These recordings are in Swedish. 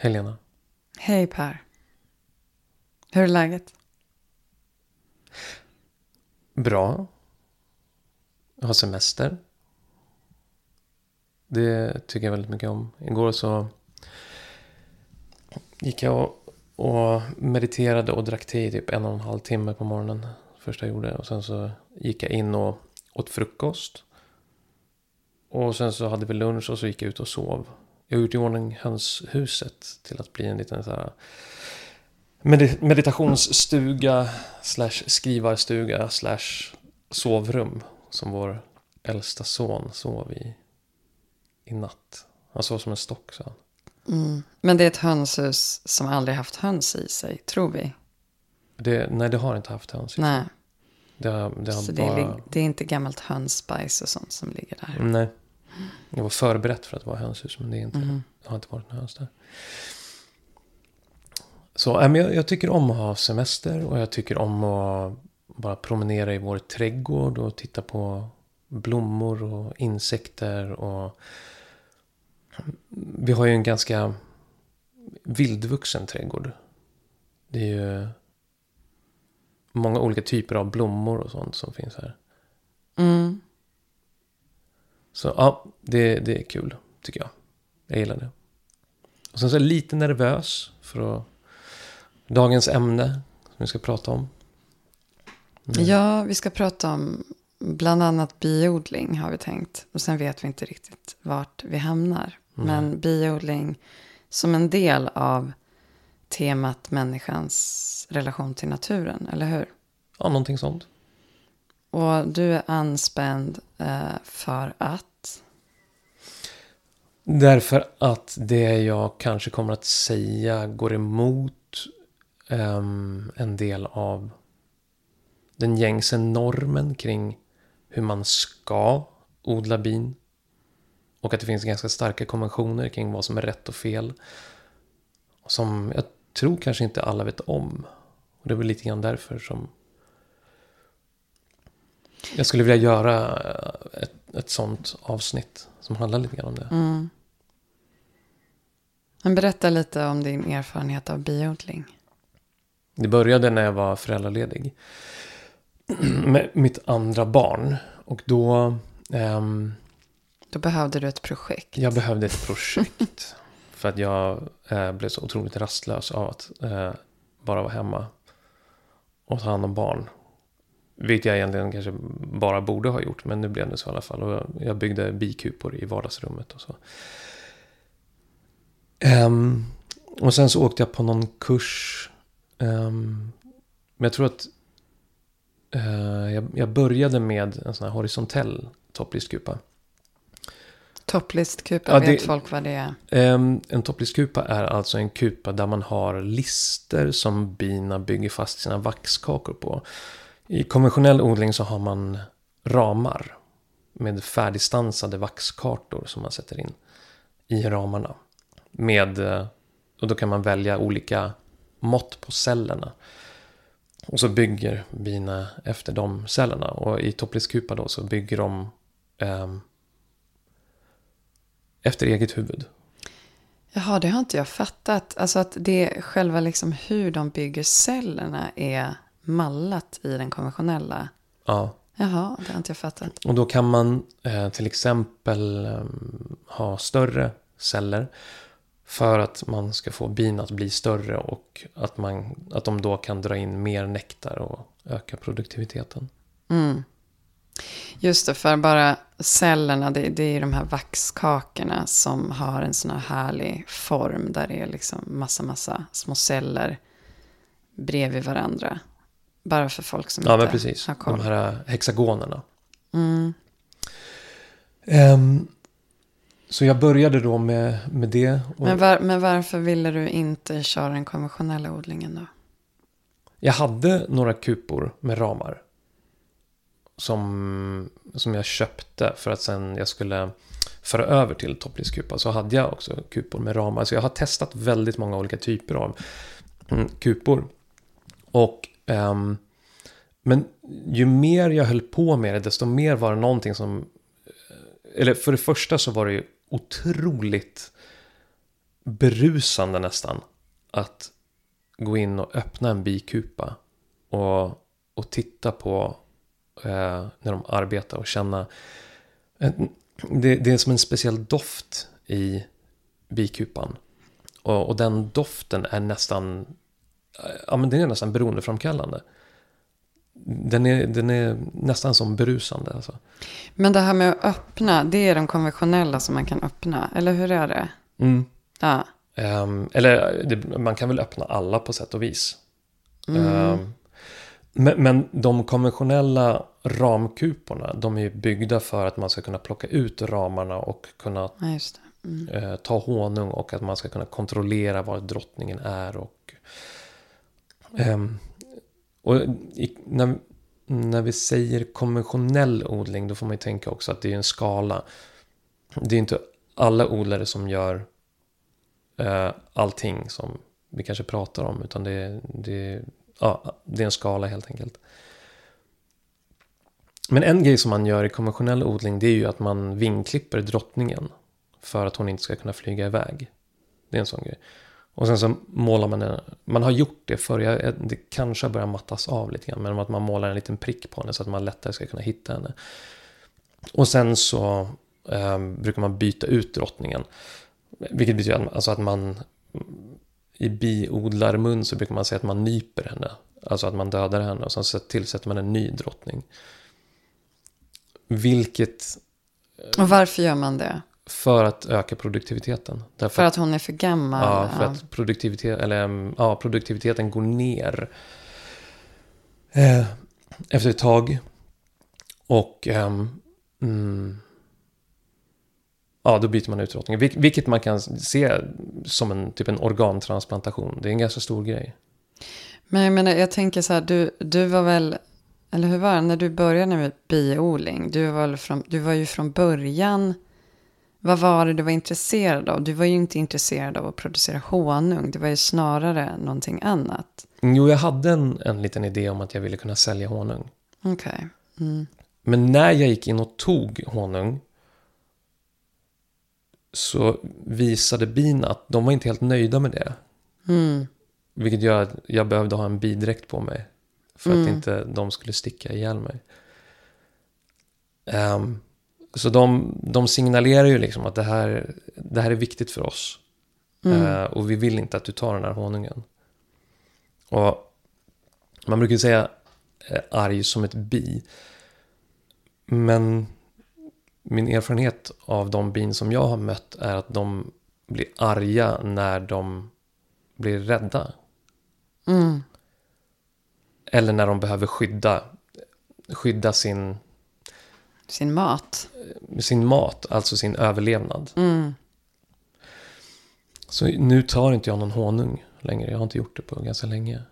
Helena. Hej Per. Hur är läget? Bra. Jag har semester. Det tycker jag väldigt mycket om. Igår så gick jag och, och mediterade och drack te i typ en och en halv timme på morgonen. Första jag gjorde. Och sen så gick jag in och åt frukost. Och sen så hade vi lunch och så gick jag ut och sov. Jag har gjort i ordning hönshuset till att bli en liten så här medit- meditationsstuga slash skrivarstuga slash sovrum som vår äldsta son sov i i natt. Han sov som en stock sa han. Mm. Men det är ett hönshus som aldrig haft höns i sig, tror vi. Det, nej, det har inte haft höns. i. Nej, Det det har så bara... det, är, det är inte gammalt hönsbajs och sånt som ligger där. Nej. Jag var förberett för att vara hönshus, men det, är inte, Mhm. det har inte varit någon höns där. Så äh, men jag, jag tycker om att ha semester och jag tycker om att bara promenera i vår trädgård och titta på blommor och insekter och vi har ju en ganska vildvuxen trädgård. Det är ju många olika typer av blommor och sånt som finns här. Mm. Så ja, det, det är kul tycker jag. Jag gillar det. Och sen så är jag lite nervös för att, dagens ämne som vi ska prata om. Mm. Ja, vi ska prata om bland annat biodling har vi tänkt. Och sen vet vi inte riktigt vart vi hamnar. Men biodling som en del av temat människans relation till naturen, eller hur? Ja, någonting sånt. Och du är anspänd Eh, för att... Därför att det jag kanske kommer att säga går emot ehm, en del av den gängse normen kring hur man ska odla bin. Och att det finns ganska starka konventioner kring vad som är rätt och fel. Som jag tror kanske inte alla vet om. Och det är väl lite grann därför som jag skulle vilja göra eh, ett, ett sånt avsnitt som handlar lite grann om det. Mm. Men berätta lite om din erfarenhet av biodling. Det började när jag var föräldraledig. Med mitt andra barn. Och då... ehm, Då behövde du ett projekt. jag behövde ett projekt. för att jag eh, blev så otroligt rastlös av att eh, bara vara hemma. Och ta hand om barn. Vilket jag egentligen kanske bara borde ha gjort. Men nu blev det så i alla fall. Och jag- byggde bikupor i vardagsrummet och så. Ehm, och sen så åkte jag på någon kurs. ehm, men jag tror att eh, jag, jag började med en sån här horisontell topplistkupa. Topplistkupa, Ja, vet det- folk vad det är? Ehm, en topplistkupa är alltså en kupa där man har lister som bina bygger fast sina vaxkakor på. I konventionell odling så har man ramar med färdigstansade vaxkartor som man sätter in i ramarna. Med, eh, och då kan man välja olika mått på cellerna. Och så bygger bina efter de cellerna. Och i topplistkupa då så bygger de eh, efter eget huvud. Jaha, det har inte jag fattat. Alltså att det själva liksom hur de bygger cellerna är mallat i den konventionella. Ja, Jaha, det har inte jag fattat. och då kan man eh, till exempel eh, ha större celler för att man ska få bin att bli större och att, man, att de då kan dra in mer nektar och öka produktiviteten. Mm. Just det, för bara cellerna, det, det är de här vaxkakorna som har en sån här härlig form där det är liksom massa, massa små celler bredvid varandra. Bara för folk som Ja, inte men precis. har koll. De här hexagonerna. Mm. Ehm, så jag började då med, med det. Men, var, men varför ville du inte köra den konventionella odlingen då? Jag hade några kupor med ramar. Som, som jag köpte för att sen jag skulle föra över till topplistkupa. Så hade jag också kupor med ramar. Så jag har testat väldigt många olika typer av mm, kupor. Och, Ehm, men ju mer jag höll på med det, desto mer var det någonting som... Eh, eller för det första så var det ju otroligt berusande nästan. Att gå in och öppna en bikupa. Och, och titta på eh, när de arbetar och känna. Det, det, är som en speciell doft i bikupan. Och, och den doften är nästan, ja men den är nästan beroendeframkallande. Den är, den är nästan som berusande. Alltså. Men det här med att öppna, det är de konventionella som man kan öppna, eller hur är det? Mm. Ja. Um, eller det, man kan väl öppna alla på sätt och vis. Mm. Um, men, men, de konventionella ramkuporna, de är byggda för att man ska kunna plocka ut ramarna och kunna ja, mm. uh, ta honung och att man ska kunna kontrollera var drottningen är. Och, um, och i, när, när vi säger konventionell odling, då får man ju tänka också att det är en skala. Det är inte alla odlare som gör uh, allting som vi kanske pratar om, utan det, det ja, det är en skala helt enkelt. Men en grej som man gör i konventionell odling det är ju att man vingklipper drottningen. För att hon inte ska kunna flyga iväg. Det är en sån grej. Och sen så målar man en, man har gjort det förr, det kanske börjar mattas av lite grann. Men att man målar en liten prick på henne så att man lättare ska kunna hitta henne. Och sen så eh, brukar man byta ut drottningen. Vilket betyder alltså att man i biodlarmun så brukar man säga att man nyper henne. Alltså att man dödar henne och sen tillsätter man en ny drottning. Vilket... Och varför gör man det? För att öka produktiviteten. Därför för att hon är för gammal? Ja, för ja. att produktivitet, eller, ja, produktiviteten går ner. Eh, efter ett tag. Och... Eh, mm, Ja, då byter man ut drottningen. Vilket man kan se som en, typ en organtransplantation. Det är en ganska stor grej. Men jag menar, jag tänker så här, du, du var väl, eller hur var det, när du började med biodling, du var, från, du var ju från början, vad var det du var intresserad av? Du var ju inte intresserad av att producera honung, det var ju snarare någonting annat. Jo, jag hade en, en liten idé om att jag ville kunna sälja honung. Okej. Okay. Mm. Men när jag gick in och tog honung så visade bin att de var inte helt nöjda med det. Mm. Vilket gör att jag behövde ha en bidräkt på mig. För mm. att inte de skulle sticka ihjäl mig. Um, så de, de signalerar ju liksom att det här, det här är viktigt för oss. Mm. Uh, och vi vill inte att du tar den här honungen. Och man brukar säga uh, arg som ett bi. Men min erfarenhet av de bin som jag har mött är att de blir arga när de blir rädda. Mm. Eller när de behöver skydda, skydda sin... Sin mat. Sin mat, alltså sin överlevnad. Mm. Så nu tar inte jag någon honung längre. Jag har inte gjort det på ganska länge.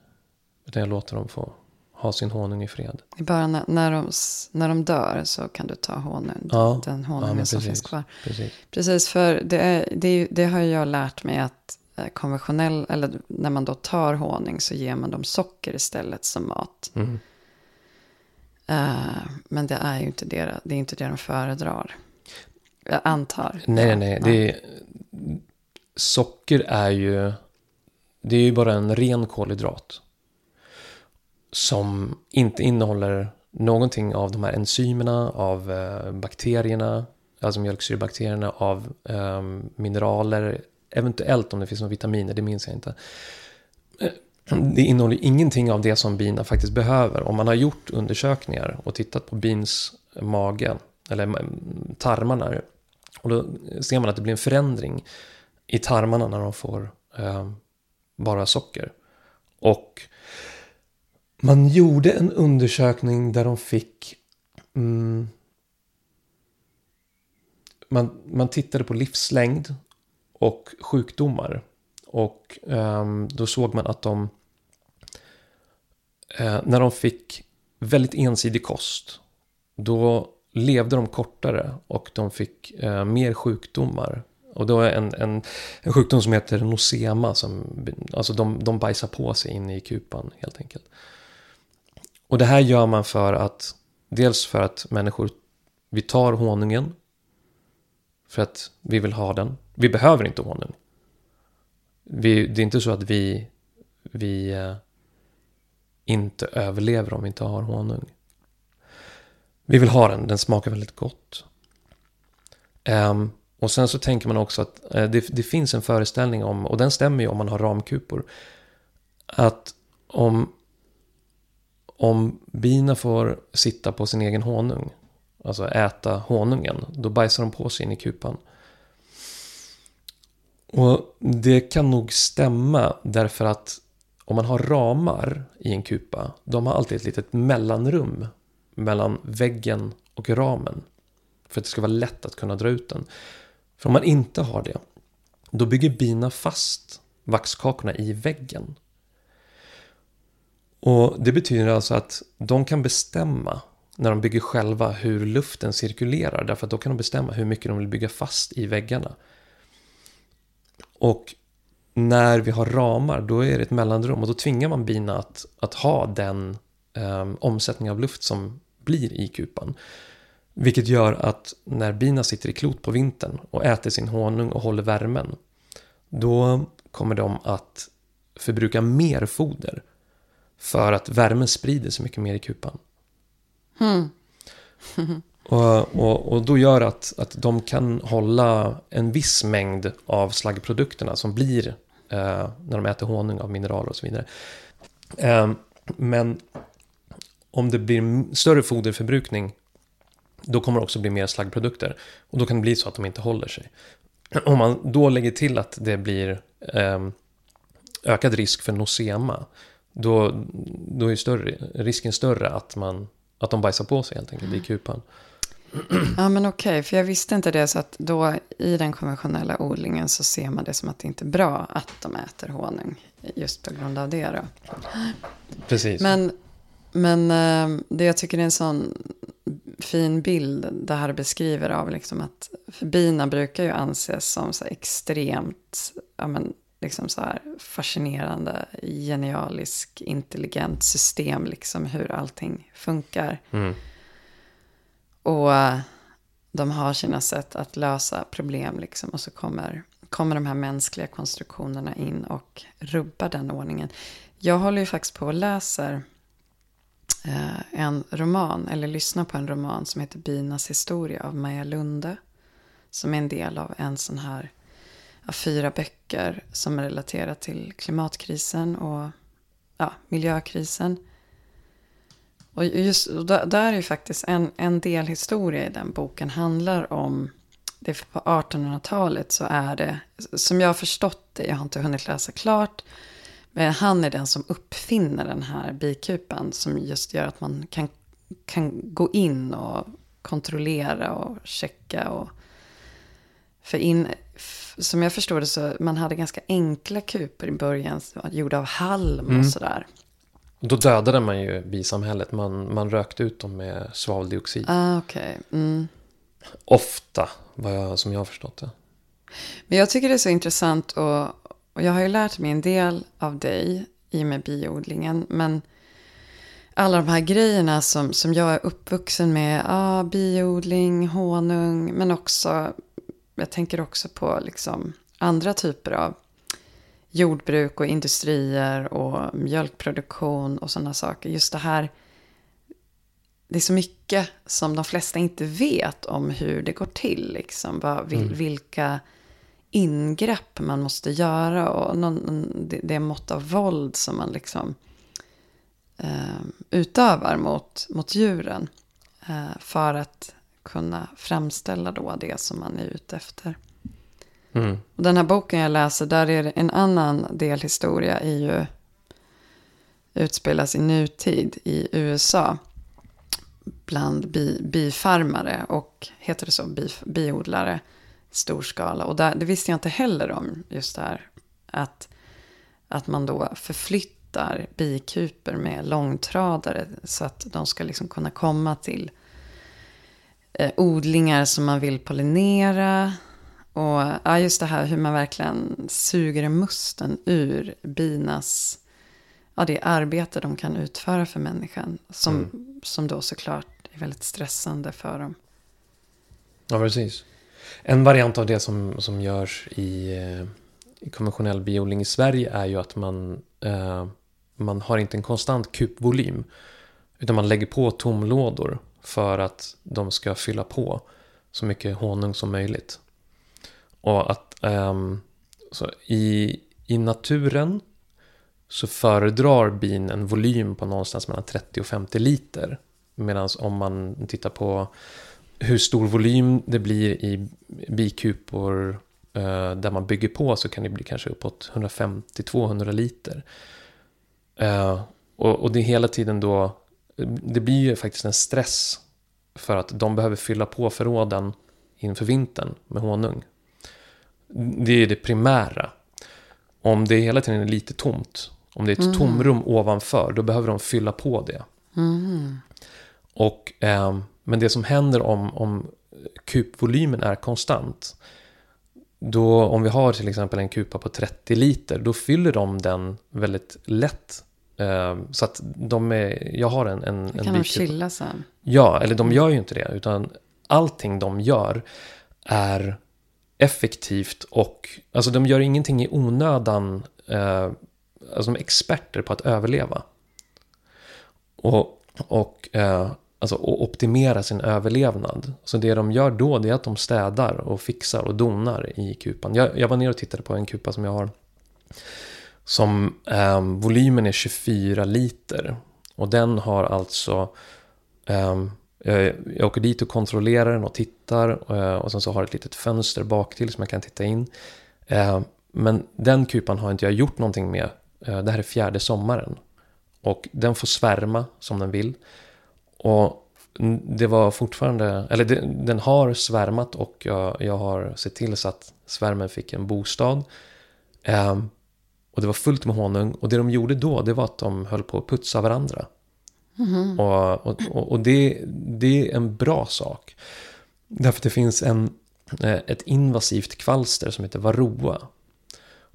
Utan jag låter dem få ha sin honung i fred. Bara när, när, de, när de dör så kan du ta honung. Ja, den honungen ja, som finns kvar. Precis, precis för det, är, det, det, har jag lärt mig att eh, konventionell, eller när man då tar honung så ger man dem socker istället som mat. Mm. Uh, men det är ju inte det, det, är inte det de föredrar. Jag antar. Nej, nej, nej. Det är, socker är ju, det är ju bara en ren kolhydrat som inte innehåller någonting av de här enzymerna, av eh, bakterierna, alltså mjölksyrebakterierna, av eh, mineraler, eventuellt om det finns några vitaminer, det minns jag inte. Det innehåller ingenting av det som bina faktiskt behöver. Om man har gjort undersökningar och tittat på bins mage, eller tarmarna, och då ser man att det blir en förändring i tarmarna när de får eh, bara socker. Och man gjorde en undersökning där de fick... Mm, man, man tittade på livslängd och sjukdomar. Och um, då såg man att de... Uh, när de fick väldigt ensidig kost. Då levde de kortare och de fick uh, mer sjukdomar. Och då är en, en, en sjukdom som heter nosema. Som, alltså de, de bajsar på sig in i kupan helt enkelt. Och det här gör man för att dels för att människor, vi tar honungen för att vi vill ha den. Vi behöver inte honung. Vi, det är inte så att vi, vi eh, inte överlever om vi inte har honung. Vi vill ha den, den smakar väldigt gott. Um, och sen så tänker man också att uh, det, det, finns en föreställning om, och den stämmer ju om man har ramkupor, att om, om bina får sitta på sin egen honung, alltså äta honungen, då bajsar de på sig in i kupan. Och det kan nog stämma därför att om man har ramar i en kupa, de har alltid ett litet mellanrum mellan väggen och ramen. För att det ska vara lätt att kunna dra ut den. För om man inte har det, då bygger bina fast vaxkakorna i väggen. Och det betyder alltså att de kan bestämma när de bygger själva hur luften cirkulerar. Därför att då kan de bestämma hur mycket de vill bygga fast i väggarna. Och när vi har ramar, då är det ett mellanrum och då tvingar man bina att, att ha den eh, omsättning av luft som blir i kupan. Vilket gör att när bina sitter i klot på vintern och äter sin honung och håller värmen, då kommer de att förbruka mer foder för att värmen sprider sig mycket mer i kupan. Mm. och, och, och då gör att, att de kan hålla en viss mängd av slaggprodukterna som blir eh, när de äter honung av mineraler och så vidare. Eh, men om det blir större foderförbrukning då kommer det också bli mer slaggprodukter. Och då kan det bli så att de inte håller sig. Om man då lägger till att det blir eh, ökad risk för nosema, då, då är större, risken större att, man, att de bajsar på sig helt enkelt i kupan. Ja men okej, okay, för jag visste inte det. Så att då i den konventionella odlingen så ser man det som att det inte är bra att de äter honung. Just på grund av det då. Precis. Men, men eh, det jag tycker är en sån fin bild det här beskriver av liksom att bina brukar ju anses som så extremt ja men, liksom så här fascinerande, genialisk, intelligent system, liksom hur allting funkar. Mm. Och eh, de har sina sätt att lösa problem liksom. Och så kommer, kommer de här mänskliga konstruktionerna in och rubbar den ordningen. Jag håller ju faktiskt på och läser eh, en roman, eller lyssnar på en roman som heter Binas historia av Maja Lunde. Som är en del av en sån här, av fyra böcker som är relaterade till klimatkrisen och ja, miljökrisen. Och just och där är ju faktiskt en, en del historia i den boken handlar om det på 1800-talet så är det, som jag har förstått det, jag har inte hunnit läsa klart, men han är den som uppfinner den här bikupan som just gör att man kan, kan gå in och kontrollera och checka. Och, för in, som jag förstår det så man hade ganska enkla kupor i början, gjorda av halm och mm. sådär. Då dödade man ju bisamhället. Man, man rökte ut dem med svaveldioxid. Ah, okay. Mm. Ofta, vad jag, som jag har förstått det. Men jag tycker det är så intressant och, och jag har ju lärt mig en del av dig i och med biodlingen. Men alla de här grejerna som, som jag är uppvuxen med. Ah, biodling, honung, men också, jag tänker också på liksom andra typer av jordbruk och industrier och mjölkproduktion och sådana saker. Just det här, det är så mycket som de flesta inte vet om hur det går till. Liksom. Vad, vil, mm. Vilka ingrepp man måste göra och någon, det, det mått av våld som man liksom eh, utövar mot, mot djuren. Eh, för att kunna framställa då det som man är ute efter. Mm. Och den här boken jag läser, där är det en annan delhistoria är ju utspelas i nutid i USA. Bland bi, bifarmare och, heter det så, bi, biodlare, storskala. Och där, det visste jag inte heller om, just det här. Att, att man då förflyttar bikuper med långtradare så att de ska liksom kunna komma till eh, odlingar som man vill pollinera och ja, just det här hur man verkligen suger musten ur binas, ja det arbete de kan utföra för människan. Som, mm. som då såklart är väldigt stressande för dem. Ja, precis. En variant av det som, som görs i, i konventionell biodling i Sverige är ju att man, eh, man har inte en konstant kupvolym. Utan man lägger på tomlådor för att de ska fylla på så mycket honung som möjligt. Och att um, så i, i naturen så föredrar bin en volym på någonstans mellan 30 och 50 liter. Medan om man tittar på hur stor volym det blir i bikupor eh, där man bygger på så kan det bli kanske uppåt 150-200 liter. Eh, och, och det är hela tiden då, det blir ju faktiskt en stress för att de behöver fylla på förråden inför vintern med honung. Det är det primära. Om det hela tiden är lite tomt, om det är ett Mm. tomrum ovanför, då behöver de fylla på det. Mm. Och, eh, men det som händer om, om kupvolymen är konstant, då om vi har till exempel en kupa på 30 liter, då fyller de den väldigt lätt. Eh, så att de är, jag har en, en, Då en kan de chilla sen. Ja, eller de gör ju inte det, utan allting de gör är effektivt och, alltså de gör ingenting i onödan, eh, alltså de är experter på att överleva. Och, och eh, alltså och optimera sin överlevnad. Så det de gör då, det är att de städar och fixar och donar i kupan. Jag, jag var ner och tittade på en kupa som jag har, som eh, volymen är 24 liter. Och den har alltså eh, jag, jag åker dit och kontrollerar den och tittar eh, och sen så har jag ett litet fönster bak till som jag kan titta in. Eh, men den kupan har inte jag gjort någonting med. Det här är fjärde sommaren. Och den får svärma som den vill. Och det var fortfarande, eller den har svärmat och jag, jag har sett till så att svärmen fick en bostad. Och det var fullt med honung. Och det de gjorde då, det var att de höll på att putsa varandra. Mm. och, och och det, det är en bra sak. Därför att det finns en, eh, ett invasivt kvalster som heter varroa.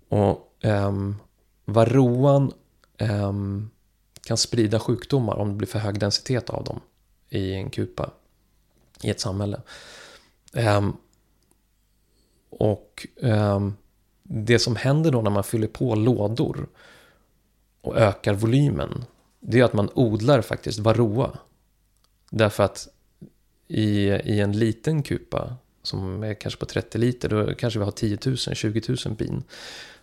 Och um, varroan um, kan sprida sjukdomar om det blir för hög densitet av dem i en kupa i ett samhälle. Um, och ehm, det som händer då när man fyller på lådor och ökar volymen det är att man odlar faktiskt varroa. Därför att i, i en liten kupa som är kanske på 30 liter, då kanske vi har 10 000, 20 000 bin.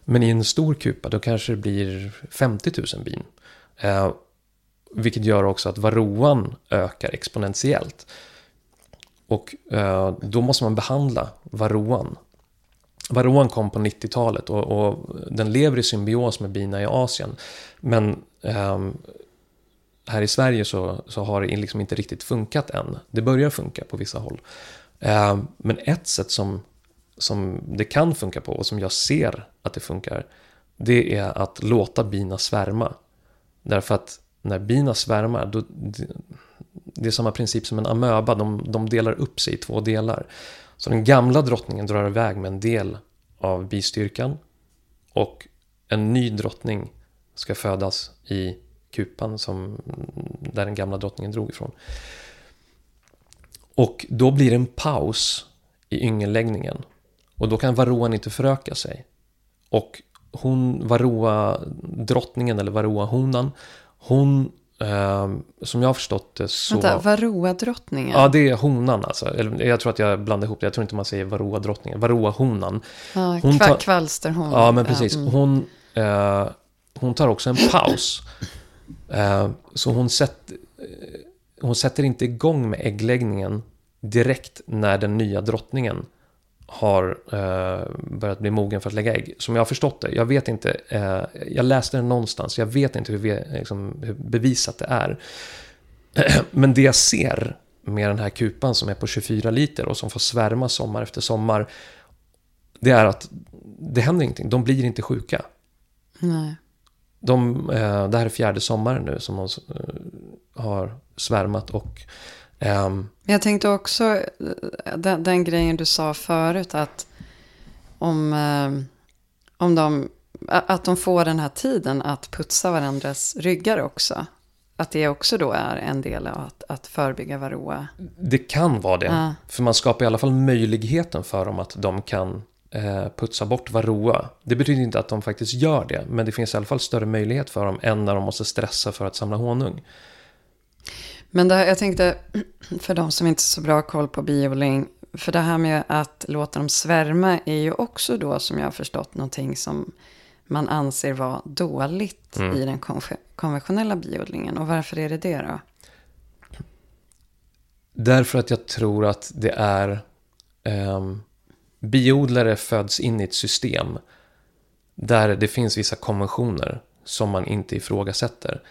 Men i en stor kupa, då kanske det blir 50 000 bin. Eh, vilket gör också att varroan ökar exponentiellt. Och eh, då måste man behandla varroan. Varroan kom på 90-talet och, och den lever i symbios med bina i Asien. Men eh, här i Sverige så, så har det liksom inte riktigt funkat än. Det börjar funka på vissa håll. Eh, men ett sätt som, som det kan funka på och som jag ser att det funkar. Det är att låta bina svärma. Därför att när bina svärmar, då, det, det är samma princip som en amöba. De, de delar upp sig i två delar. Så den gamla drottningen drar iväg med en del av bistyrkan. Och en ny drottning ska födas i kupan som, där den gamla drottningen drog ifrån. Och då blir det en paus i yngelläggningen. Och då kan varroan inte föröka sig. Och hon, varroa drottningen eller varroa honan, hon, eh, som jag har förstått det så... Vänta, varroa-drottningen? Ja, det är honan alltså. Eller, jag tror att jag blandar ihop det. Jag tror inte man säger varroa drottningen. Varroa honan. Ja, Hon kva- tar- Kvalsterhon. Ja, men precis. mm. Hon, eh, hon tar också en paus. Eh, så hon, sätt, eh, hon sätter inte igång med äggläggningen direkt när den nya drottningen har eh, börjat bli mogen för att lägga ägg. Som jag har förstått det. Jag vet inte. Jag läste det någonstans. Jag vet inte hur, liksom, hur bevisat det är. Men det jag ser med den här kupan som är på 24 liter och som får svärma sommar efter sommar. Det är att det händer ingenting. De blir inte sjuka. Nej. De, eh, det här är fjärde sommaren nu som de eh, har svärmat och ehm, Men Jag tänkte också, eh, den, den grejen du sa förut, att om, eh, om de, att de får den här tiden att putsa varandras ryggar också. Att det också då är en del av att, att förebygga varroa. det kan vara det. Ja. För man skapar i alla fall möjligheten för dem att de kan putsa bort varroa. Det betyder inte att de faktiskt gör det, men det finns i alla fall större möjlighet för dem än när de måste stressa för att samla honung. Men det, här- jag tänkte, för de som inte har så bra koll på biodling, för det här med att låta dem svärma är ju också då, som jag har förstått, någonting som man anser vara dåligt Mm. i den konve- konventionella biodlingen. Och varför är det det då? Därför att jag tror att det är... ehm, biodlare föds in i ett system där det finns vissa konventioner som man inte ifrågasätter.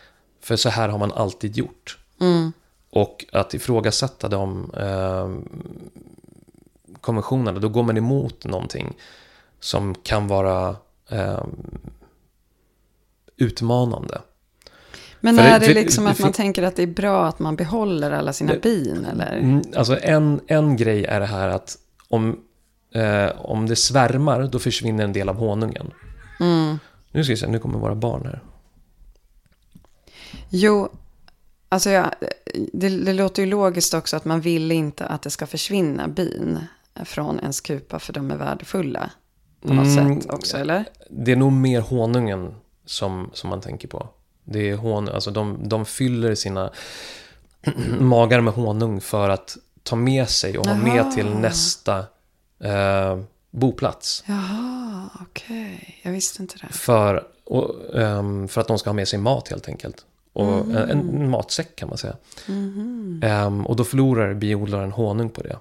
För så här har man alltid gjort. Mm. Och att ifrågasätta de ehm, konventionerna, då går man emot någonting som kan vara ehm, utmanande. Men För det- är det, för- liksom det att man tänker att det är bra att man behåller alla sina Det- bin? Eller? Mm, Alltså en, en grej är det här att om, eh, om det svärmar, då försvinner en del av honungen. Mm. Nu ska vi se, nu kommer våra barn här. Jo, alltså jag, det, det låter ju logiskt också att man vill inte att det ska försvinna bin från ens kupa för de är värdefulla på något Mm, sätt också, eller? Det är nog mer honungen som, som man tänker på. Det är honung, alltså de, de fyller sina magar med honung för att ta med sig och ha med till nästa eh, boplats. Jaha, okej. Jag visste inte det. För, och, ehm, för att de ska ha med sig mat helt enkelt. Och en, en matsäck kan man säga. Ehm, och då förlorar biodlaren honung på det.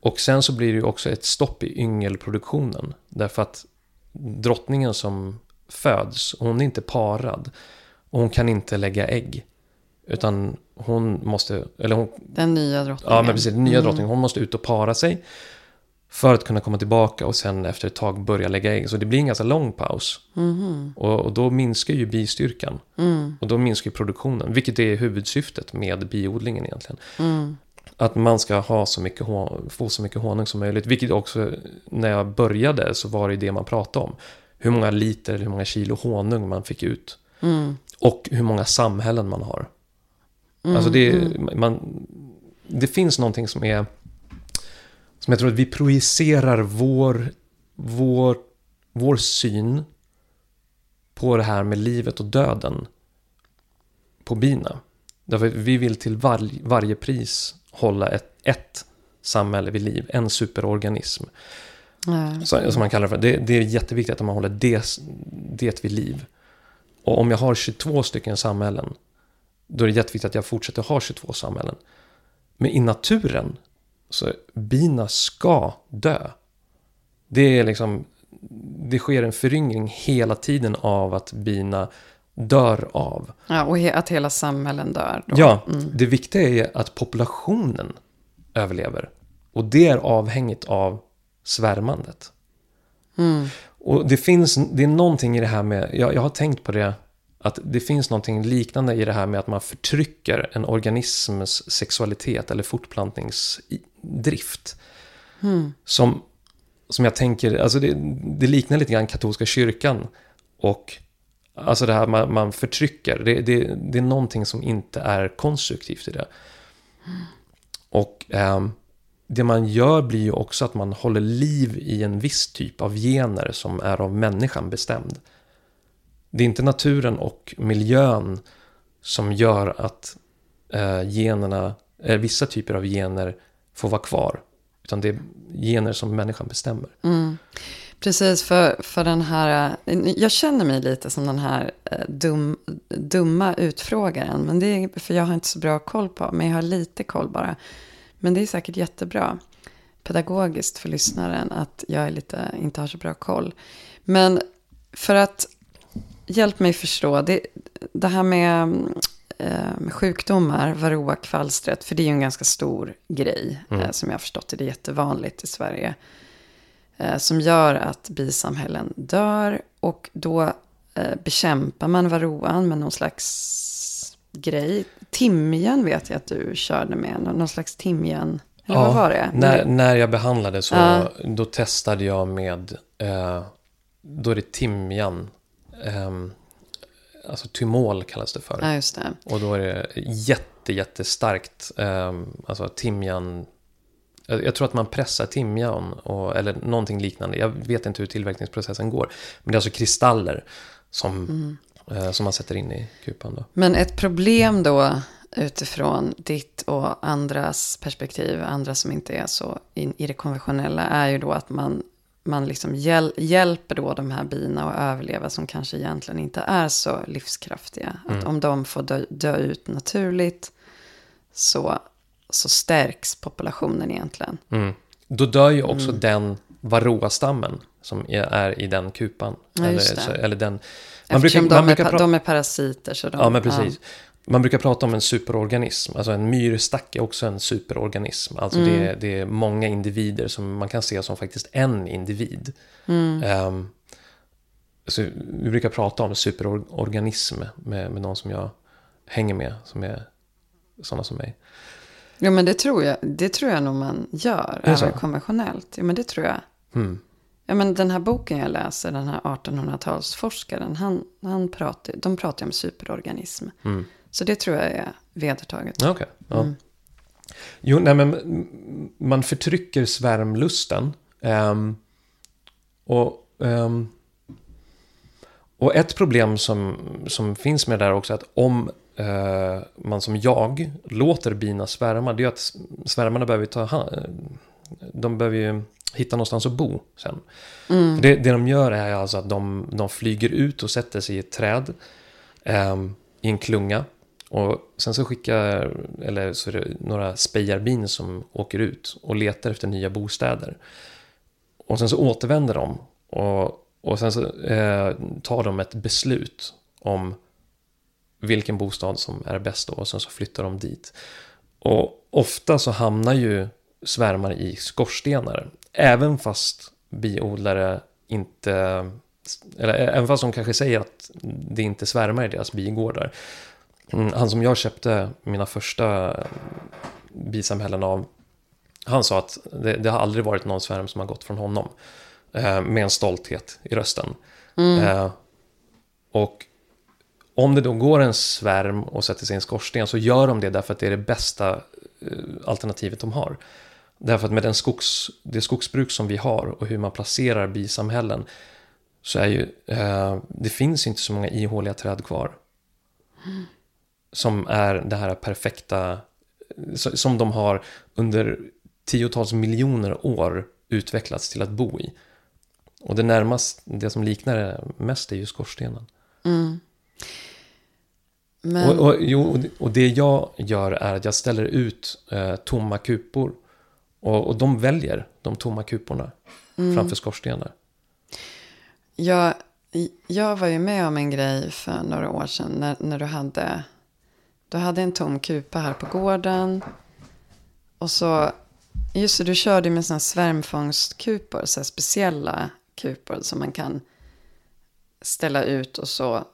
Och sen så blir det ju också ett stopp i yngelproduktionen. Därför att drottningen som föds, hon är inte parad. Och hon kan inte lägga ägg. Utan hon måste, eller hon, Den nya drottningen. ja men precis, den nya drottningen, hon måste ut och para sig. För att kunna komma tillbaka och sen efter ett tag börja lägga ägg. Så det blir en ganska lång paus. Och, och då minskar ju bistyrkan. Och då minskar ju produktionen. Vilket är huvudsyftet med biodlingen egentligen. Att man ska ha så mycket, få så mycket honung som möjligt. Vilket också, när jag började så var det det man pratade om. Hur många liter, hur många kilo honung man fick ut. Och hur många samhällen man har. Alltså det, man, det finns någonting som är... Som jag tror att vi projicerar vår, vår, vår syn på det här med livet och döden på bina. Därför vi vill till var, varje pris hålla ett, ett samhälle vid liv, en superorganism. Så, som man kallar det för. Det, det är jätteviktigt att man håller det, det vid liv. Och om jag har 22 stycken samhällen, då är det jätteviktigt att jag fortsätter ha 22 samhällen. Men i naturen, så bina ska dö. Det är liksom, det sker en föryngring hela tiden av att bina dör av. Ja, och att hela samhällen dör då. Ja, det viktiga är att populationen överlever. Och det är avhängigt av svärmandet. Och det finns, det är någonting i det här med, jag, jag har tänkt på det, att det finns någonting liknande i det här med att man förtrycker en organisms sexualitet eller fortplantningsdrift. Som, som jag tänker, alltså det, det liknar lite grann katolska kyrkan och Alltså det här man, man förtrycker, det, det, det är någonting som inte är konstruktivt i det. Och ehm, det man gör blir ju också att man håller liv i en viss typ av gener som är av människan bestämd. Det är inte naturen och miljön som gör att eh, generna, eh, vissa typer av gener får vara kvar. Utan det är gener som människan bestämmer. Mm. Precis, för, för den här... Eh, jag känner mig lite som den här eh, dum, dumma utfrågaren. Men det är för jag har inte så bra koll på, men jag har lite koll bara. Men det är säkert jättebra pedagogiskt för lyssnaren att jag är lite, inte har så bra koll. Men för att hjälp mig förstå, det, det här med eh, sjukdomar, varroakvalstret, för det är ju en ganska stor grej eh, som jag har förstått det, det är jättevanligt i Sverige. Eh, som gör att bisamhällen dör och då eh, bekämpar man varroan med någon slags grej. Timjan vet jag att du körde med, nå- någon slags timjan. Eller vad var det? När, när jag behandlade så Ja. då testade jag med, eh, då är det timjan, ehm, alltså tymol kallas det för. Ja, just det. Och då är det jätte, jättestarkt, ehm, alltså timjan jag, tror att man pressar timjan och, eller någonting liknande. Jag vet inte hur tillverkningsprocessen går. Men det är alltså kristaller som, eh, som man sätter in i kupan. Då. Men ett problem då utifrån ditt och andras perspektiv, andra som inte är så in, i det konventionella, är ju då att man, man liksom hjäl, hjälper då de här bina att överleva som kanske egentligen inte är så livskraftiga. Att om de får dö, dö ut naturligt så, så stärks populationen egentligen. Mm. Då dör ju också den varroastammen som är, är i den kupan. Ja, eller, eller den... Man Eftersom brukar, man de, är, brukar pra- de är parasiter. Så de, Ja, men precis. Man brukar prata om en superorganism. Alltså en myrstack är också en superorganism. Alltså det, är, det är många individer som man kan se som faktiskt en individ. Ehm, så vi brukar prata om superorganism med, med någon som jag hänger med, som är sådana som mig. Ja, men det tror jag, det tror jag nog man gör, det även konventionellt. Ja, men det tror jag. Mm. Ja, men den här boken jag läser, den här 1800-talsforskaren, han, han pratar, de pratar om superorganism. Mm. Så det tror jag är vedertaget. Okej. Ja. Mm. Jo, nej, men mm, man förtrycker svärmlusten. Ehm, och, ehm, och ett problem som, som finns med det där också är att om eh, man som jag låter bina svärma, det är att svärmarna behöver ta hand, de behöver ju hitta någonstans att bo sen. För det, det de gör är alltså att de, de flyger ut och sätter sig i ett träd ehm, i en klunga. Och sen så skickar, eller så är det några spejarbin som åker ut och letar efter nya bostäder. Och sen så återvänder de och, och sen så eh, tar de ett beslut om vilken bostad som är bäst då och sen så flyttar de dit. Och ofta så hamnar ju svärmar i skorstenar. Även fast biodlare inte, eller även fast de kanske säger att det inte svärmar i deras bigårdar. Mm, Han som jag köpte mina första bisamhällen av, han sa att det, det har aldrig varit någon svärm som har gått från honom. Eh, med en stolthet i rösten. Eh, och om det då går en svärm och sätter sig i en skorsten så gör de det därför att det är det bästa eh, alternativet de har. Därför att med den skogs, det skogsbruk som vi har och hur man placerar bisamhällen så är ju, eh, det finns inte så många ihåliga träd kvar. Som är det här perfekta, som de har under tiotals miljoner år utvecklats till att bo i. Och det närmast, det som liknar det mest är ju skorstenen. Men, Och, och, jo, och det- jag gör är att jag ställer ut eh, tomma kupor. Och, och de väljer de tomma kuporna framför skorstenar. jag, jag var ju med om en grej för några år sedan när, när du hade, du hade en tom kupa här på gården. Och så, just det, du körde med sådana svärmfångstkupor, så här speciella kupor som man kan ställa ut och så.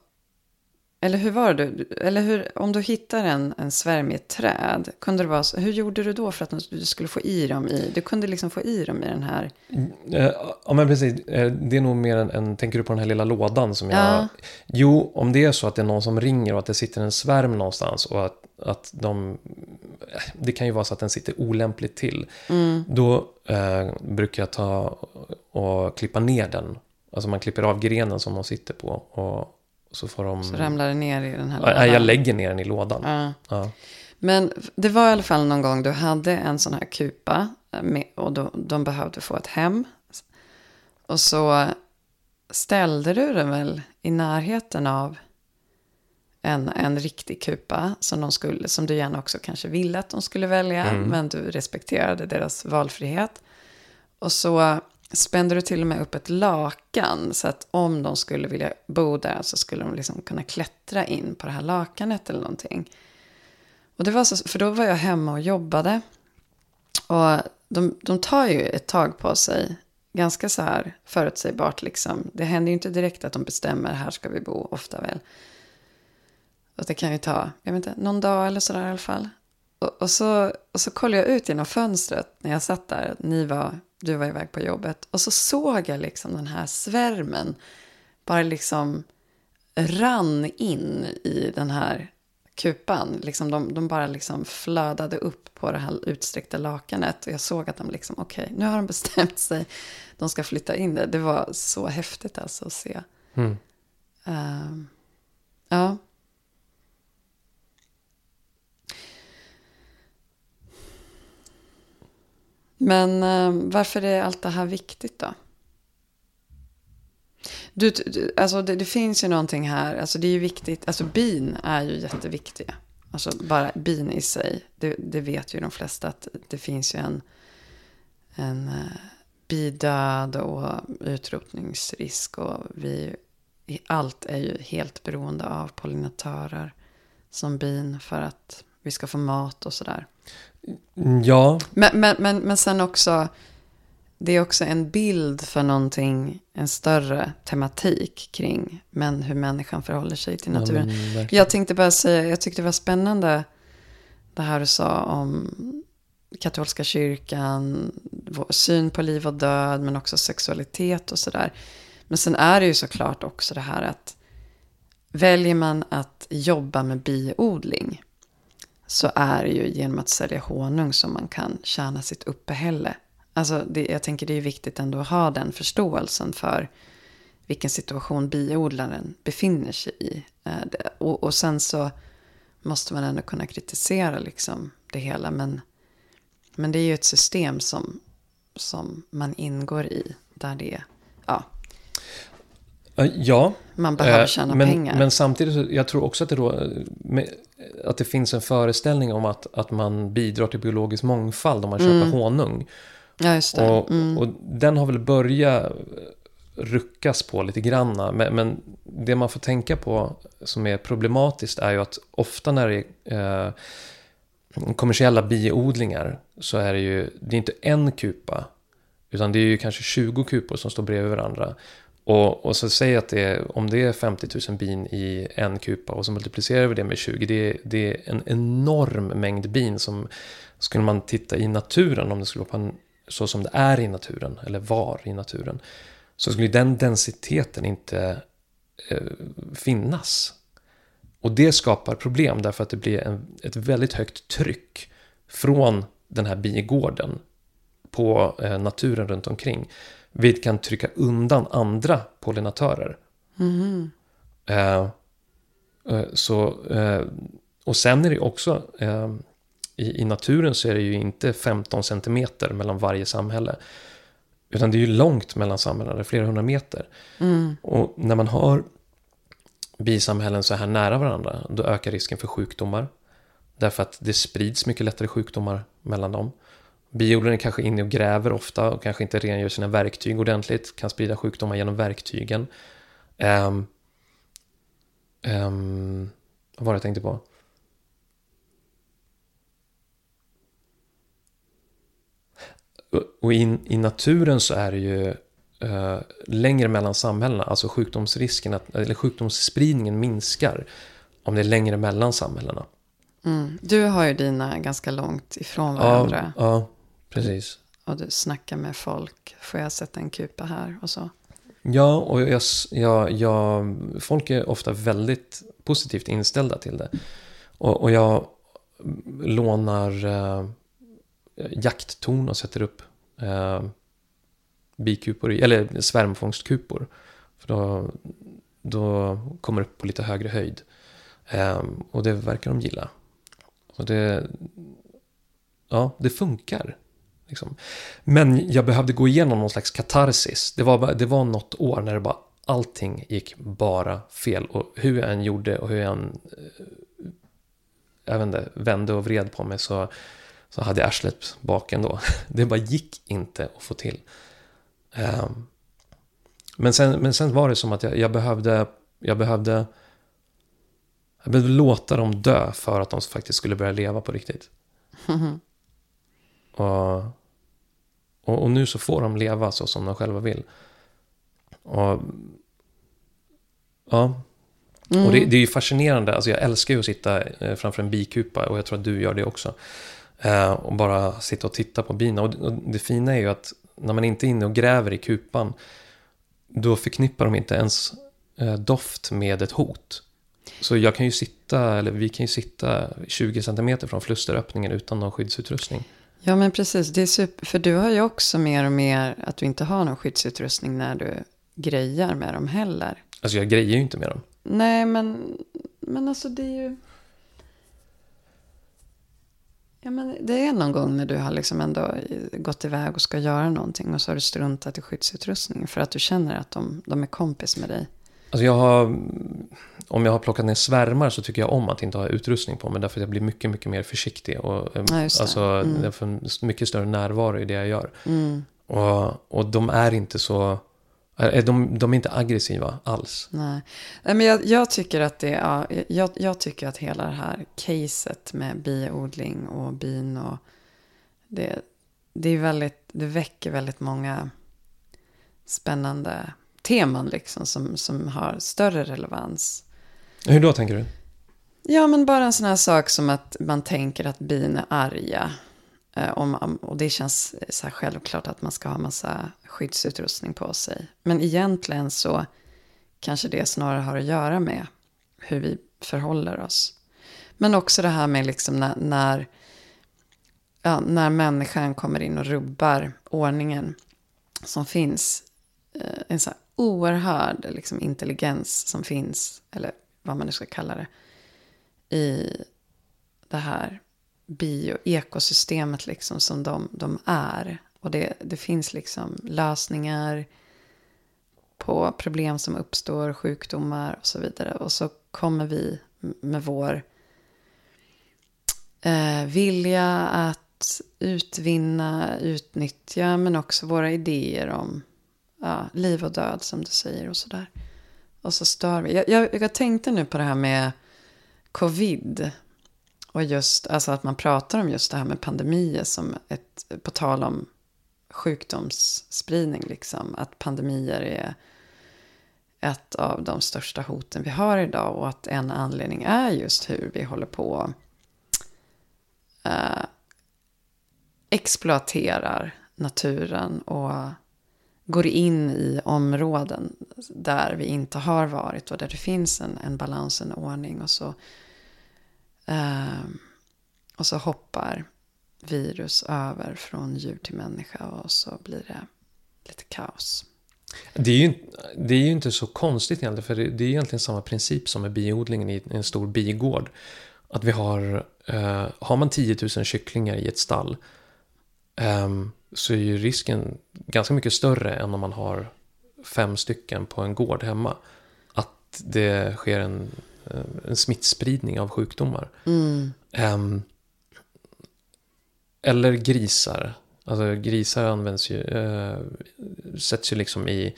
Eller hur var det? Du- Eller hur, om du hittar en, en svärm i ett träd, kunde det vara så, hur gjorde du då för att du skulle få i dem i, du kunde liksom få i dem i den här, Eh, ja, men precis. Eh, det är nog mer en, en... Tänker du på den här lilla lådan som jag... Ja. Jo, om det är så att det är någon som ringer och att det sitter en svärm någonstans och att, att de... eh, Det kan ju vara så att den sitter olämpligt till. Då eh, brukar jag ta och klippa ner den. Alltså man klipper av grenen som de sitter på och så får de... så ramlar det ner i den här Ja, jag lägger ner den i lådan. Ja. Ja. Men det var i alla fall någon gång du hade en sån här kupa med, och då, de behövde få ett hem. Och så ställde du den väl i närheten av en, en riktig kupa som, de skulle, som du gärna också kanske ville att de skulle välja. Men du respekterade deras valfrihet. Och så spände du till och med upp ett lakan så att om de skulle vilja bo där så skulle de liksom kunna klättra in på det här lakanet eller någonting. Och det var så, för då var jag hemma och jobbade. Och de, de tar ju ett tag på sig. Ganska så här förutsägbart liksom. Det händer ju inte direkt att de bestämmer här ska vi bo, ofta väl. Och det kan ju ta, jag vet inte, någon dag eller sådär i alla fall. Och, och, så, och så kollade jag ut genom fönstret när jag satt där. Ni var, du var iväg på jobbet. Och så såg jag liksom den här svärmen bara liksom rann in i den här kupan. Liksom de, de bara liksom flödade upp på det här utsträckta lakanet. Och jag såg att de liksom, okej, okay, nu har de bestämt sig. De ska flytta in det. Det var så häftigt alltså att se. Mm. Uh, ja. Men eh, varför är allt det här viktigt då? Du, du, alltså det, det, finns ju någonting här, alltså det är ju viktigt, alltså bin är ju jätteviktiga. Alltså bara bin i sig, det, det vet ju de flesta att det finns ju en, en uh, bidöd och utrotningsrisk och vi, allt är ju helt beroende av pollinatörer som bin för att vi ska få mat och sådär. Ja. Men, men, men, men sen också det är också en bild för någonting, en större tematik kring men hur människan förhåller sig till naturen. Ja, jag tänkte bara säga, jag tyckte det var spännande det här du sa om katolska kyrkan, syn på liv och död, men också sexualitet och sådär. Men sen är det ju såklart också det här att väljer man att jobba med biodling så är det ju genom att sälja honung som man kan tjäna sitt uppehälle Alltså det, jag tänker det är viktigt ändå att ha den förståelsen för vilken situation biodlaren befinner sig i. Eh, och, och sen så måste man ändå kunna kritisera liksom det hela. Men, men det är ju ett system som, som man ingår i. Där det ja. Ja. Man behöver tjäna men, pengar. Men samtidigt, jag tror också att det, då, att det finns en föreställning om att, att man bidrar till biologisk mångfald om man köper mm. honung. Ja, just det. Och, mm. och den har väl börjat ruckas på lite granna. Men, men, det man får tänka på som är problematiskt är ju att ofta när det är eh, kommersiella biodlingar så är det ju, det är inte en kupa. Utan det är ju kanske 20 kupor som står bredvid varandra. Och, och så säg att det är, om det är 50 000 bin i en kupa och så multiplicerar vi det med 20. Det är, det är en enorm mängd bin som skulle man titta i naturen om det skulle vara så som det är i naturen, eller var i naturen, så skulle den densiteten inte eh, finnas. Och det skapar problem därför att det blir en, ett väldigt högt tryck från den här bigården på eh, naturen runt omkring. Vilket kan trycka undan andra pollinatörer. Mm. Eh, så, eh, och sen är det också eh, i, i naturen så är det ju inte 15 centimeter mellan varje samhälle. Utan det är ju långt mellan samhällena, det är flera hundra meter. Mm. Och när man har bisamhällen så här nära varandra, då ökar risken för sjukdomar. Därför att det sprids mycket lättare sjukdomar mellan dem. Biodlaren är kanske inne och gräver ofta och kanske inte rengör sina verktyg ordentligt. Kan sprida sjukdomar genom verktygen. Um, um, vad var det jag tänkte på? Och i, i naturen så är det ju uh, längre mellan samhällena, alltså sjukdomsrisken, eller sjukdomsspridningen minskar om det är längre mellan samhällena. Mm. Du har ju dina ganska långt ifrån varandra. Ja, ja, precis. Och du snackar med folk, får jag sätta en kupa här och så? Ja, och jag, jag, jag, folk är ofta väldigt positivt inställda till det. Och, och jag lånar uh, jakttorn och sätter upp eh, bikupor, eller svärmfångstkupor. För då, då kommer det upp på lite högre höjd. Eh, och det verkar de gilla. Så det, ja, det funkar. Liksom. Men jag behövde gå igenom någon slags katarsis. Det var, det var något år när det bara, allting gick bara fel. Och hur jag än gjorde och hur jag än eh, jag vet inte, vände och vred på mig så så hade jag arslet bak ändå. Det bara gick inte att få till. Um, men, sen, men sen var det som att jag, jag, behövde, jag behövde jag behövde låta dem dö för att de faktiskt skulle börja leva på riktigt. Mm. Och, och, och, nu så får de leva så som de själva vill. Och, ja. Mm. Och det, det, är ju fascinerande. Alltså jag älskar ju att sitta eh, framför en bikupa och jag tror att du gör det också. Eh, och bara sitta och titta på bina. Och, och det fina är ju att när man inte är inne och gräver i kupan då förknippar de inte ens eh, doft med ett hot. Så jag kan ju sitta, eller vi kan ju sitta 20 centimeter från flusteröppningen utan någon skyddsutrustning. Ja, men precis. Det är super, för du har ju också mer och mer att du inte har någon skyddsutrustning när du grejar med dem heller. Alltså jag grejer ju inte med dem. Nej, men, men alltså det är ju... Ja, men det är någon gång när du har liksom ändå gått iväg och ska göra någonting och så har du struntat i skyddsutrustning för att du känner att de, de är kompis med dig. Alltså jag har, om jag har plockat ner svärmar så tycker jag om att inte ha utrustning på mig. Därför att jag blir mycket, mycket mer försiktig. Och, eh, Ja, alltså, Mm. jag får mycket större närvaro i det jag gör. Mm, Och, och de är inte så... eh, De, de är inte aggressiva alls. nej. nej, men jag, jag tycker att det ja, jag, jag tycker att hela det här caset med biodling och bin och det, det är väldigt, det väcker väldigt många spännande teman liksom som, som har större relevans. Hur då tänker du? Ja, men bara en sån här sak som att man tänker att bin är arga. Eh, om, och det känns så här självklart att man ska ha massa skyddsutrustning på sig. Men egentligen så kanske det snarare har att göra med hur vi förhåller oss. Men också det här med liksom när, när, ja, när människan kommer in och rubbar ordningen som finns. Eh, en så oerhörd liksom, intelligens som finns, eller vad man nu ska kalla det i det här bioekosystemet liksom som de, de är. Och det, det finns liksom lösningar på problem som uppstår, sjukdomar och så vidare. Och så kommer vi med vår eh, vilja att utvinna, utnyttja, men också våra idéer om ja, liv och död som du säger och sådär. Och så stör vi. Jag, jag, jag tänkte nu på det här med covid. Och just alltså att man pratar om just det här med pandemier som ett, på tal om sjukdomsspridning liksom. Att pandemier är ett av de största hoten vi har idag. Och att en anledning är just hur vi håller på uh, exploaterar naturen och går in i områden där vi inte har varit och där det finns en, en balans, en ordning och så, eh, och så hoppar virus över från djur till människa och så blir det lite kaos. Det är ju, det är ju inte så konstigt egentligen, för det, är egentligen samma princip som med biodlingen i en stor bigård. Att vi har, eh, har man 10 000 kycklingar i ett stall eh, så är ju risken ganska mycket större än om man har fem stycken på en gård hemma. Att det sker en, eh, en smittspridning av sjukdomar. Mm. Ehm, eller grisar. Alltså grisar används ju, eh, sätts ju liksom i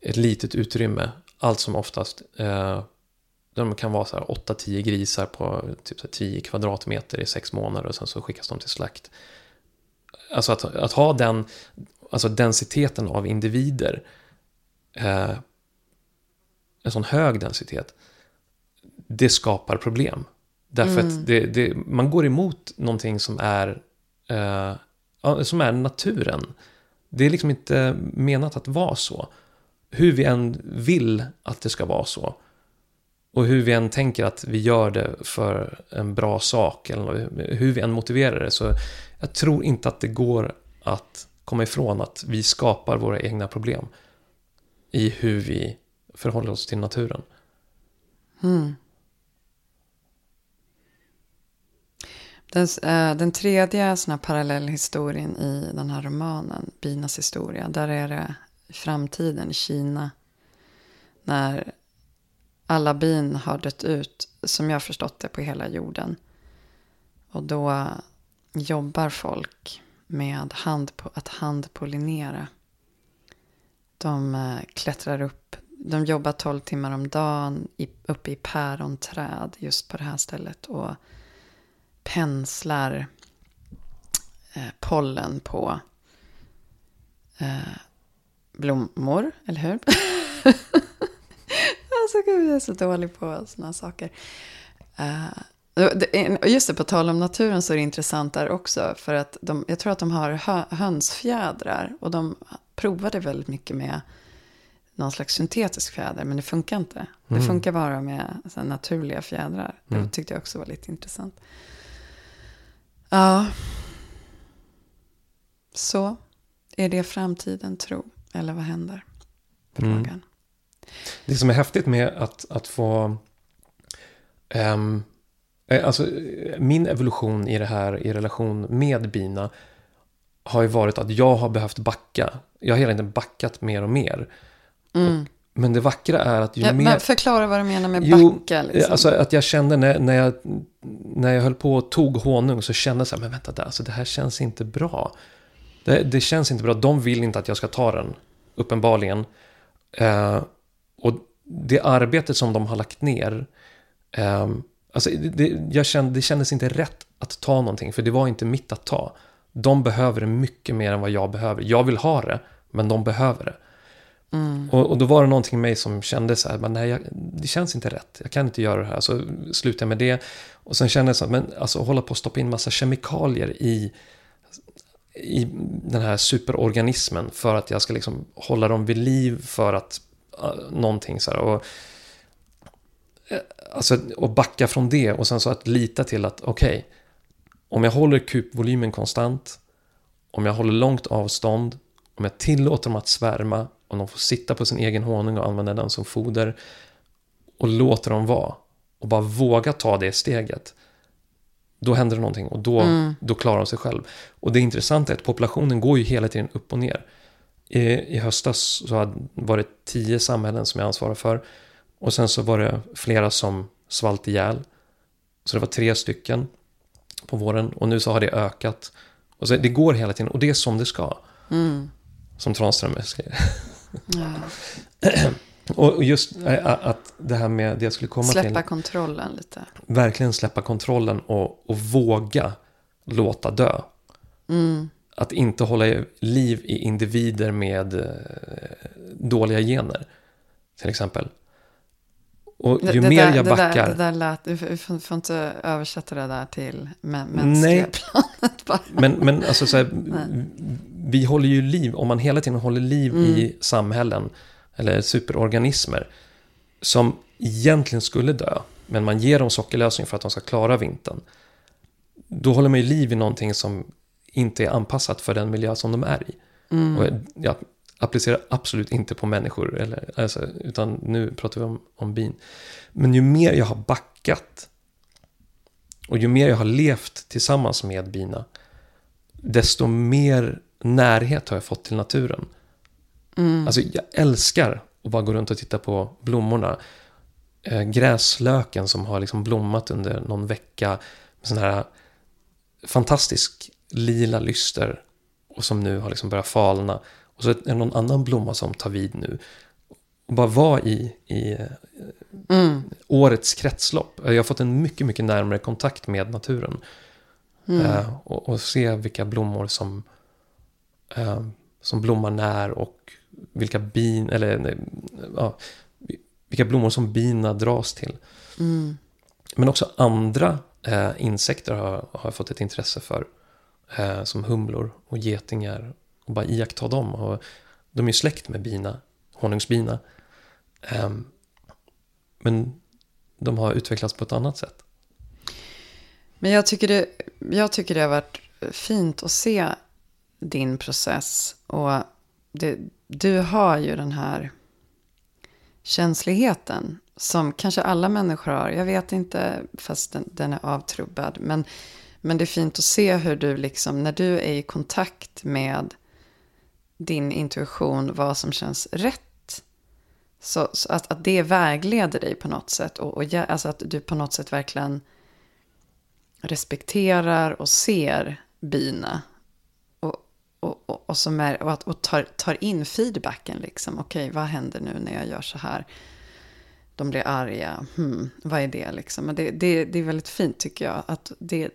ett litet utrymme. Allt som oftast. Eh, de kan vara så här 8-10 grisar på typ så här 10 kvadratmeter i sex månader och sen så skickas de till slakt. Alltså att, att ha den, alltså densiteten av individer, eh, en sån hög densitet, det skapar problem. Därför att det, det, man går emot någonting som är, eh, som är naturen. Det är liksom inte menat att vara så. Hur vi än vill att det ska vara så. Och hur vi än tänker att vi gör det för en bra sak. Eller hur vi än motiverar det. Så jag tror inte att det går att komma ifrån att vi skapar våra egna problem. I hur vi förhåller oss till naturen. Mm. Den, äh, den tredje såna här parallellhistorien i den här romanen, Binas historia, där är det i framtiden i Kina. När alla bin har dött ut, som jag har förstått det, på hela jorden. Och då jobbar folk med hand på, att handpollinera. De eh, klättrar upp, de jobbar 12 timmar om dagen i, uppe i päronträd just på det här stället. Och penslar eh, pollen på eh, blommor, eller hur? alltså gud, jag är så dålig på sådana saker. Det- just det, på tal om naturen så är det intressant där också. För att de, jag tror att de har hö, hönsfjädrar. Och de provade väldigt mycket med någon slags syntetisk fjäder, men det funkar inte. Det Mm. funkar bara med så här, naturliga fjädrar. Det Mm. tyckte jag också var lite intressant. Ja. Så, är det framtiden tro? Eller vad händer? Mm. Det som är häftigt med att, att få... eh, alltså, eh, min evolution i det här i relation med bina har ju varit att jag har behövt backa. Jag har hela tiden backat mer och mer. Mm. Men det vackra är att ju Ja, mer... förklara vad du menar med Jo, backa. Liksom. Alltså att jag kände när, när, jag, när jag höll på och tog honung så kände jag så här, men vänta, där, alltså det här känns inte bra. Det, det känns inte bra, de vill inte att jag ska ta den, uppenbarligen. Eh, och det arbetet som de har lagt ner, eh, alltså det, jag kände, det kändes inte rätt att ta någonting, för det var inte mitt att ta. De behöver det mycket mer än vad jag behöver. Jag vill ha det, men de behöver det. Mm. Och, och då var det någonting i mig som kände så här, men nej, jag, det känns inte rätt. Jag kan inte göra det här. Så slutade jag med det. Och sen kände jag så här, men alltså hålla på att stoppa in massa kemikalier i, i den här superorganismen för att jag ska liksom hålla dem vid liv för att någonting så här. Och, eh, alltså att backa från det och sen så att lita till att okej, om jag håller kupvolymen konstant, om jag håller långt avstånd, om jag tillåter dem att svärma, om de får sitta på sin egen honung och använda den som foder och låter dem vara och bara våga ta det steget. Då händer det någonting och då, Mm. då klarar de sig själv. Och det intressanta är att populationen går ju hela tiden upp och ner. I, i höstas så hade- var det tio samhällen som jag ansvarar för. Och sen så var det flera som svalt ihjäl. Så det var tre stycken på våren. Och nu så har det ökat. Och så, det går hela tiden och det är som det ska. Mm. Som Tranströmer säger. Ja. Och just att det här med det jag skulle komma Släppa till. kontrollen lite. Verkligen släppa kontrollen och, och våga låta dö. Mm. Att inte hålla liv i individer med eh, dåliga gener. Till exempel. Och ju Det- det mer där, jag det backar. Där, det där lät, du får, får inte översätta det där till mä- mänskliga Nej. planet bara. Men, men alltså så här, vi håller ju liv, om man hela tiden håller liv Mm. i samhällen eller superorganismer som egentligen skulle dö, men man ger dem sockerlösning för att de ska klara vintern. Då håller man ju liv i någonting som inte är anpassat för den miljö som de är i. Mm. Och jag applicerar absolut inte på människor, eller, alltså, utan nu pratar vi om, om bin. Men ju mer jag har backat och ju mer jag har levt tillsammans med bina, desto mer närhet har jag fått till naturen. Mm. Alltså jag älskar att bara gå runt och titta på blommorna. Eh, gräslöken som har liksom blommat under någon vecka. Med sån här fantastisk lila lyster. Och som nu har liksom börjat falna. Och så är det någon annan blomma som tar vid nu. Och bara vara i, i Mm. årets kretslopp. Jag har fått en mycket, mycket närmare kontakt med naturen. Mm. Eh, och, och se vilka blommor som, eh, som blommar när och vilka bin, eller nej, ja, vilka blommor som bina dras till. Mm. Men också andra eh, insekter har, har jag fått ett intresse för. Eh, som humlor och getingar. Och bara iaktta dem. Och de är ju släkt med bina, honungsbina. Eh, men de har utvecklats på ett annat sätt. Men jag tycker, det, jag tycker det har varit fint att se din process. Och det, du har ju den här känsligheten som kanske alla människor har. Jag vet inte, fast den, den är avtrubbad. Men, men det är fint att se hur du liksom, när du är i kontakt med din intuition, vad som känns rätt. Så, så att, att det vägleder dig på något sätt. Och, och alltså att du på något sätt verkligen respekterar och ser bina. Och, och, och, och, som är, och, att, och tar, tar in feedbacken. Liksom. Okej, vad händer nu när jag gör så här? De blir arga. Hmm, vad är det liksom? Men det, det, det är väldigt fint tycker jag. Att det,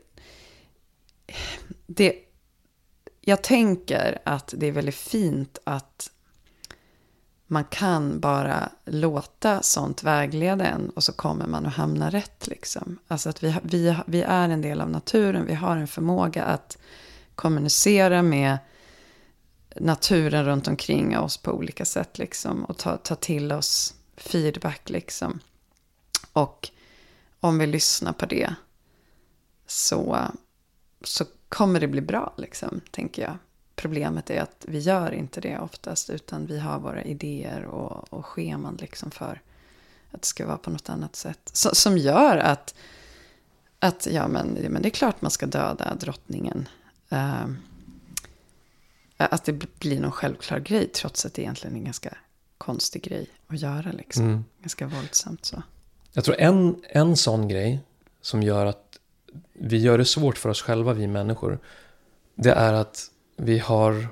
det, jag tänker att det är väldigt fint att man kan bara låta sånt vägleda en och så kommer man att hamna rätt. Liksom. Alltså att vi, vi, vi är en del av naturen, vi har en förmåga att kommunicera med naturen runt omkring oss på olika sätt liksom. Och ta, ta till oss feedback liksom. Och om vi lyssnar på det så, så kommer det bli bra liksom, tänker jag. Problemet är att vi gör inte det oftast utan vi har våra idéer och, och scheman liksom för att det ska vara på något annat sätt. Så, som gör att, att ja, men, men det är klart man ska döda drottningen. Uh, att det blir någon självklar grej trots att det egentligen är en ganska konstig grej att göra. Liksom. Mm. Ganska våldsamt så. Jag tror en, en sån grej som gör att vi gör det svårt för oss själva, vi människor. Det är att vi har...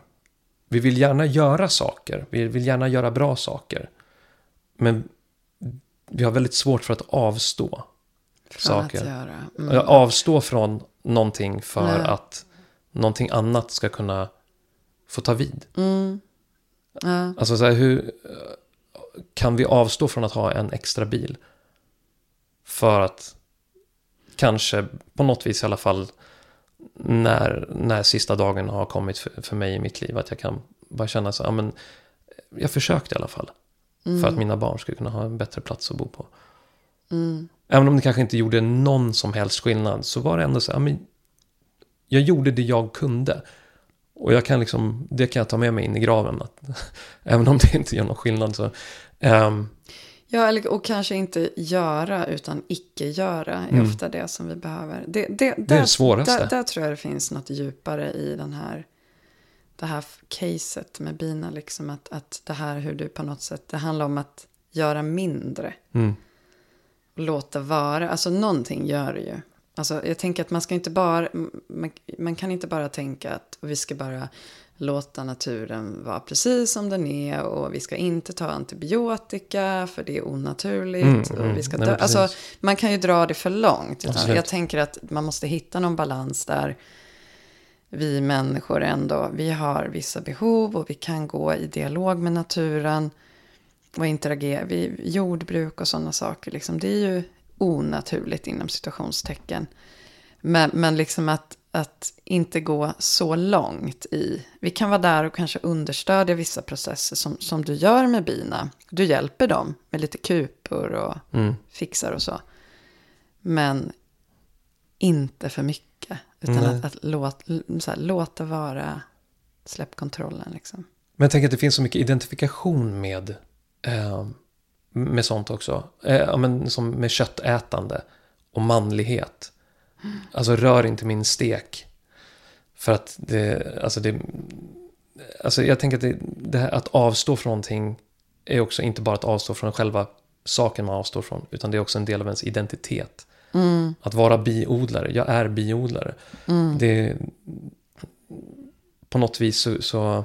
Vi vill gärna göra saker. Vi vill gärna göra bra saker. Men vi har väldigt svårt för att avstå från saker. Att göra. Mm. Avstå från någonting för Nej. att någonting annat ska kunna få ta vid. Mm. Ja. Alltså så här, hur kan vi avstå från att ha en extra bil? För att kanske på något vis i alla fall när, när sista dagen har kommit för, för mig i mitt liv. Att jag kan bara känna så, ja men jag försökte i alla fall. Mm. För att mina barn skulle kunna ha en bättre plats att bo på. Mm. Även om det kanske inte gjorde någon som helst skillnad så var det ändå så, ja men jag gjorde det jag kunde. Och jag kan liksom, det kan jag ta med mig in i graven. Att, även om det inte gör någon skillnad så. Um, Ja, och kanske inte göra utan icke-göra är mm. ofta det som vi behöver. Det, det, det där, är det svåraste. Där, där, tror jag det finns något djupare i den här, det här caset med bina. Liksom att, att det här hur du på något sätt, det handlar om att göra mindre. Mm. Låta vara, alltså någonting gör det ju. Alltså jag tänker att man ska inte bara, man, man kan inte bara tänka att vi ska bara låta naturen vara precis som den är och vi ska inte ta antibiotika för det är onaturligt. Mm, och vi ska Nej, alltså, man kan ju dra det för långt. jag tänker att man måste hitta någon balans där vi människor ändå, vi har vissa behov och vi kan gå i dialog med naturen och interagera. Vi, jordbruk och sådana saker, liksom, det är ju onaturligt inom situationstecken. Men, men liksom att att inte gå så långt i. Vi kan vara där och kanske understödja vissa processer som, som du gör med bina. Du hjälper dem med lite kupor och mm. fixar och så. Men inte för mycket. Utan mm. att, att låt, här, låta vara, släpp kontrollen liksom. Men jag tänker att det finns så mycket identifikation med, eh, med sånt också. Eh, men, som med köttätande och manlighet. Alltså rör inte min stek. För att det, alltså det, alltså jag tänker att det, det här, att avstå från någonting är också inte bara att avstå från själva saken man avstår från, utan det är också en del av ens identitet. Mm. Att vara biodlare, jag är biodlare. Mm. Det, på något vis så, så,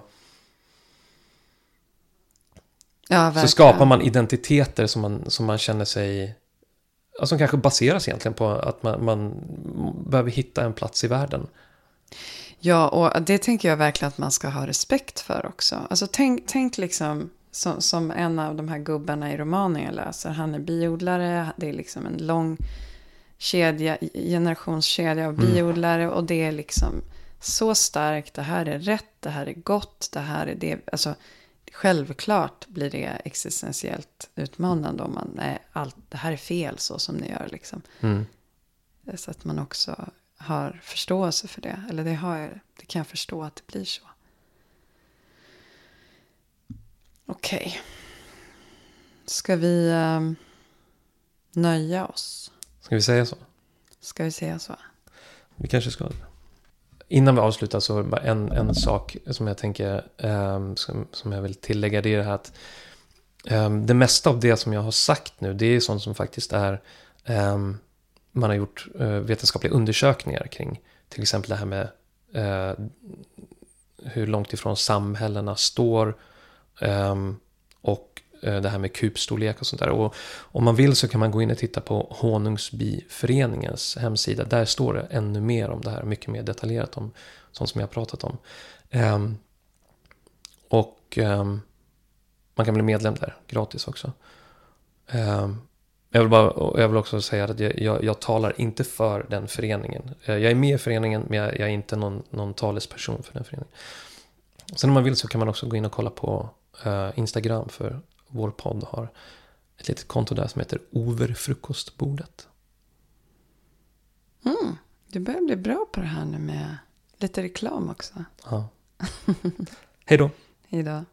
ja, så skapar man identiteter som man, som man känner sig alltså, som kanske baseras egentligen på att man, man behöver hitta en plats i världen. Ja, och det tänker jag verkligen att man ska ha respekt för också. Alltså tänk, tänk liksom som, som en av de här gubbarna i romanen jag läser. Han är biodlare, det är liksom en lång kedja, generationskedja av mm. biodlare. Mm. Och det är liksom så starkt, det här är rätt, det här är gott, det här är det. Alltså, Självklart blir det existentiellt utmanande om man, nej, allt, det här är fel så som ni gör liksom. Mm. Så att man också har förståelse för det. Eller det, har jag, det kan jag förstå att det blir så. Okej. Okay. Ska vi um, nöja oss? Ska vi säga så? Ska vi säga så? Vi kanske ska Innan vi avslutar så bara en, en sak som jag tänker um, som, som jag vill tillägga. Det är det här att um, det mesta av det som jag har sagt nu det är sånt som faktiskt är um, man har gjort uh, vetenskapliga undersökningar kring. Till exempel det här med uh, hur långt ifrån samhällena står. och Eh, det här med kupstorlek och sånt där. Och om man vill så kan man gå in och titta på Honungsbiföreningens hemsida. Där står det ännu mer om det här, mycket mer detaljerat om sånt som jag har pratat om. Um, och um, man kan bli medlem där, gratis också. Um, jag, vill bara, jag vill också säga att jag, jag, jag, talar inte för den föreningen. Eh, jag är med i föreningen men jag, jag är inte någon, någon talesperson för den föreningen. Sen om man vill så kan man också gå in och kolla på eh, Instagram för vår podd har ett litet konto där som heter Overfrukostbordet. Mm, du börjar bli bra på det här nu med lite reklam också. Ja. Hej då! Hej då.